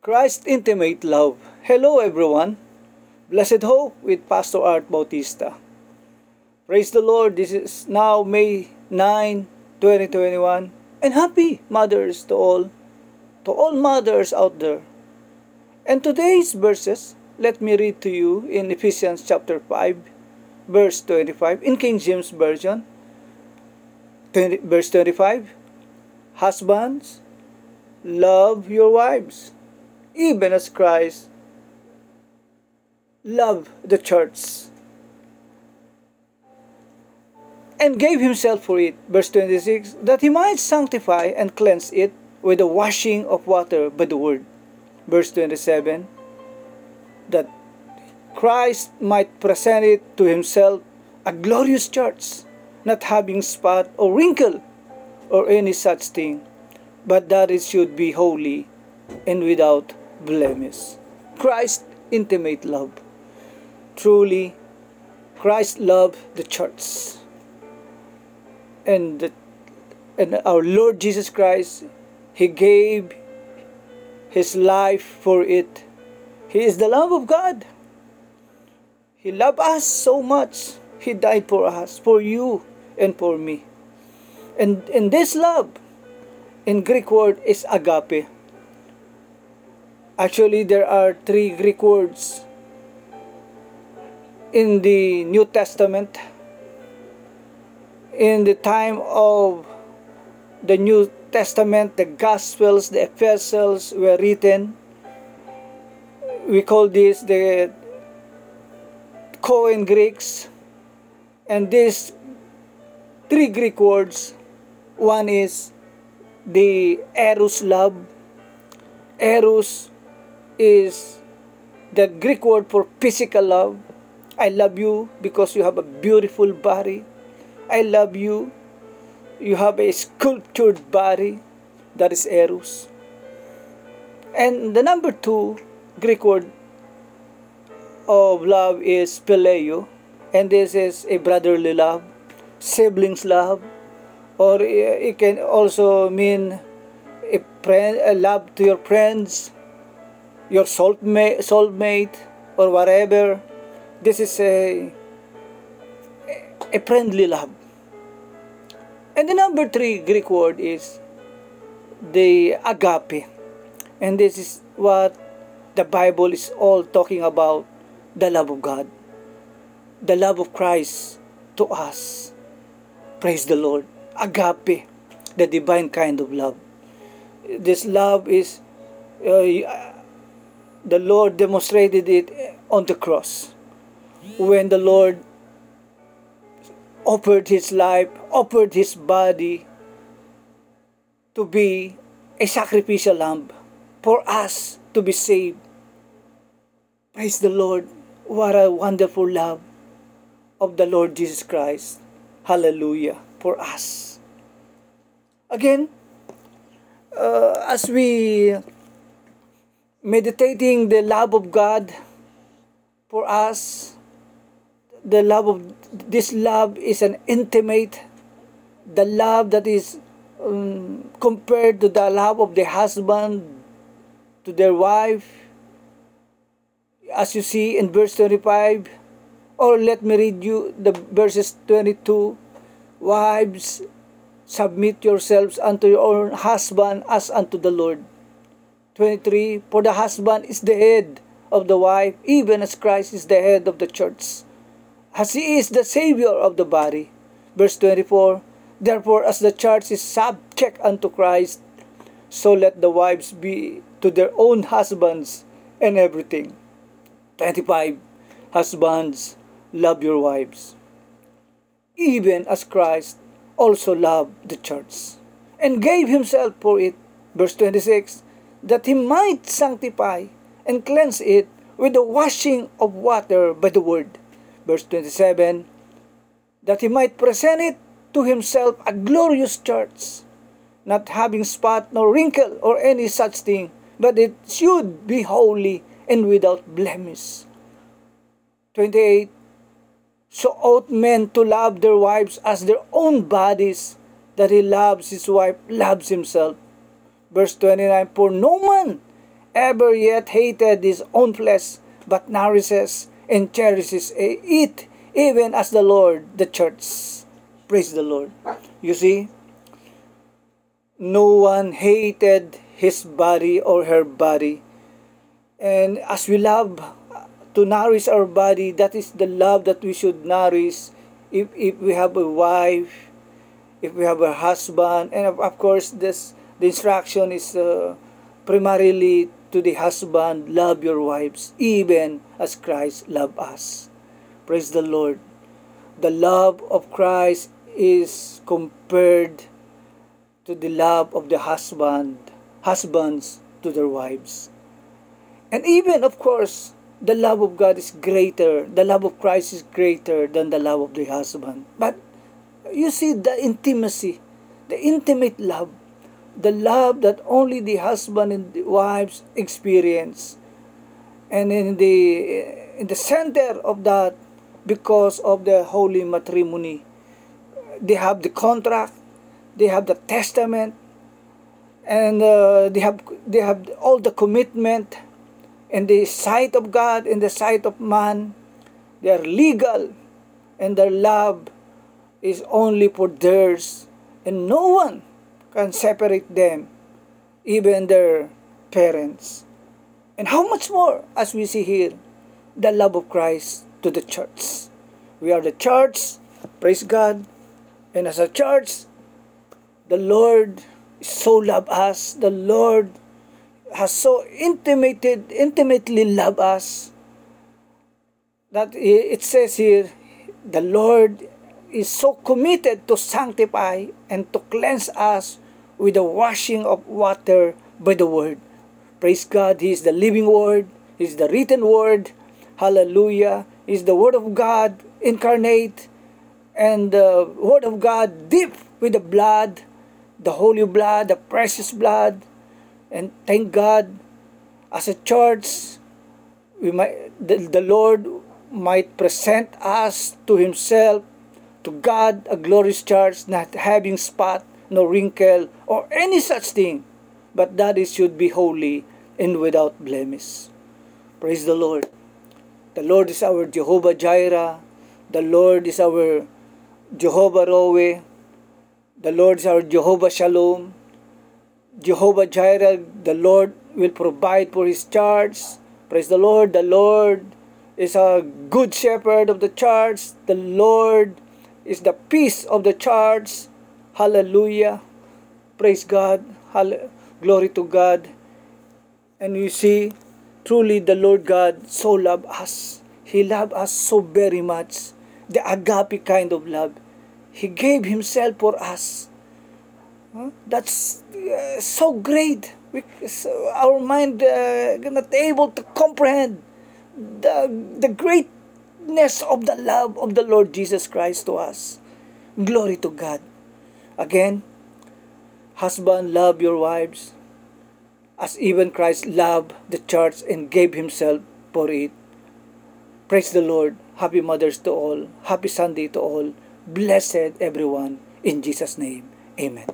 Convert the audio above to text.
Christ Intimate Love. Hello everyone. Blessed Hope with Pastor Art Bautista. Praise the Lord. This is now May 9, 2021. And happy mothers to all, to all mothers out there. And today's verses, let me read to you in Ephesians chapter 5, verse 25, in King James Version. 20, verse 25 Husbands, love your wives, even as Christ loved the church and gave himself for it. Verse 26 that he might sanctify and cleanse it with the washing of water by the word. Verse 27 that Christ might present it to himself a glorious church, not having spot or wrinkle or any such thing, but that it should be holy and without blemish. Christ intimate love. Truly, Christ loved the church. And, the, and our Lord Jesus Christ, He gave His life for it. He is the love of God. He loved us so much. He died for us, for you and for me. And, and this love, in Greek word, is agape. Actually, there are three Greek words in the New Testament. In the time of the New Testament, the Gospels, the Epistles were written. We call this the Koine Greeks. And these three Greek words one is the eros love. Eros is the Greek word for physical love. I love you because you have a beautiful body. I love you. You have a sculptured body. That is eros. And the number two Greek word of love is phileo. And this is a brotherly love, siblings love, or it can also mean a, friend, a love to your friends, your soulmate, or whatever. This is a, a friendly love. And the number three Greek word is the agape. And this is what the Bible is all talking about the love of God, the love of Christ to us. Praise the Lord. Agape, the divine kind of love. This love is, uh, the Lord demonstrated it on the cross. When the Lord offered his life, offered his body to be a sacrificial lamb for us to be saved. Praise the Lord. What a wonderful love of the Lord Jesus Christ. Hallelujah. For us. Again, uh, as we meditating the love of God for us, the love of this love is an intimate, the love that is um, compared to the love of the husband to their wife. As you see in verse 25, or let me read you the verses 22 Wives, submit yourselves unto your own husband as unto the Lord. 23 For the husband is the head of the wife, even as Christ is the head of the church, as he is the Savior of the body. Verse 24 Therefore, as the church is subject unto Christ, so let the wives be to their own husbands and everything. 25 Husbands, love your wives, even as Christ also loved the church and gave himself for it. Verse 26 That he might sanctify and cleanse it with the washing of water by the word. Verse 27 That he might present it to himself a glorious church, not having spot nor wrinkle or any such thing, but it should be holy and without blemish. 28 So ought men to love their wives as their own bodies, that he loves his wife, loves himself. Verse 29 For no man ever yet hated his own flesh, but nourishes and cherishes it, even as the Lord, the church. Praise the Lord. You see, no one hated his body or her body. And as we love to nourish our body, that is the love that we should nourish if, if we have a wife, if we have a husband, and of, of course, this the instruction is uh, primarily to the husband, love your wives, even as Christ loved us. Praise the Lord. The love of Christ is compared to the love of the husband, husbands to their wives. And even, of course, the love of God is greater, the love of Christ is greater than the love of the husband. But you see the intimacy, the intimate love, the love that only the husband and the wives experience. And in the in the center of that, because of the holy matrimony, they have the contract, they have the testament, and uh, they have they have all the commitment in the sight of God, in the sight of man, they are legal, and their love is only for theirs, and no one can separate them, even their parents. And how much more, as we see here, the love of Christ to the church. We are the church, praise God, and as a church, the Lord so loved us, the Lord has so intimated, intimately loved us that it says here, the Lord is so committed to sanctify and to cleanse us with the washing of water by the Word. Praise God, He is the living Word, He is the written Word. Hallelujah. He is the Word of God incarnate and the Word of God deep with the blood, the holy blood, the precious blood and thank God, as a church, we might, the, the Lord might present us to Himself, to God, a glorious church, not having spot, no wrinkle, or any such thing, but that it should be holy and without blemish. Praise the Lord. The Lord is our Jehovah Jireh. The Lord is our Jehovah Roe. The Lord is our Jehovah Shalom. Jehovah Jireh, the Lord will provide for his charge. Praise the Lord. The Lord is a good shepherd of the church. The Lord is the peace of the church. Hallelujah. Praise God. Hall- Glory to God. And you see, truly the Lord God so loved us. He loved us so very much. The agape kind of love. He gave Himself for us. Huh? That's uh, so great. We, so our mind uh, not able to comprehend the, the greatness of the love of the Lord Jesus Christ to us. Glory to God. Again, husband, love your wives as even Christ loved the church and gave himself for it. Praise the Lord. Happy Mothers to all. Happy Sunday to all. Blessed everyone. In Jesus' name. Amen.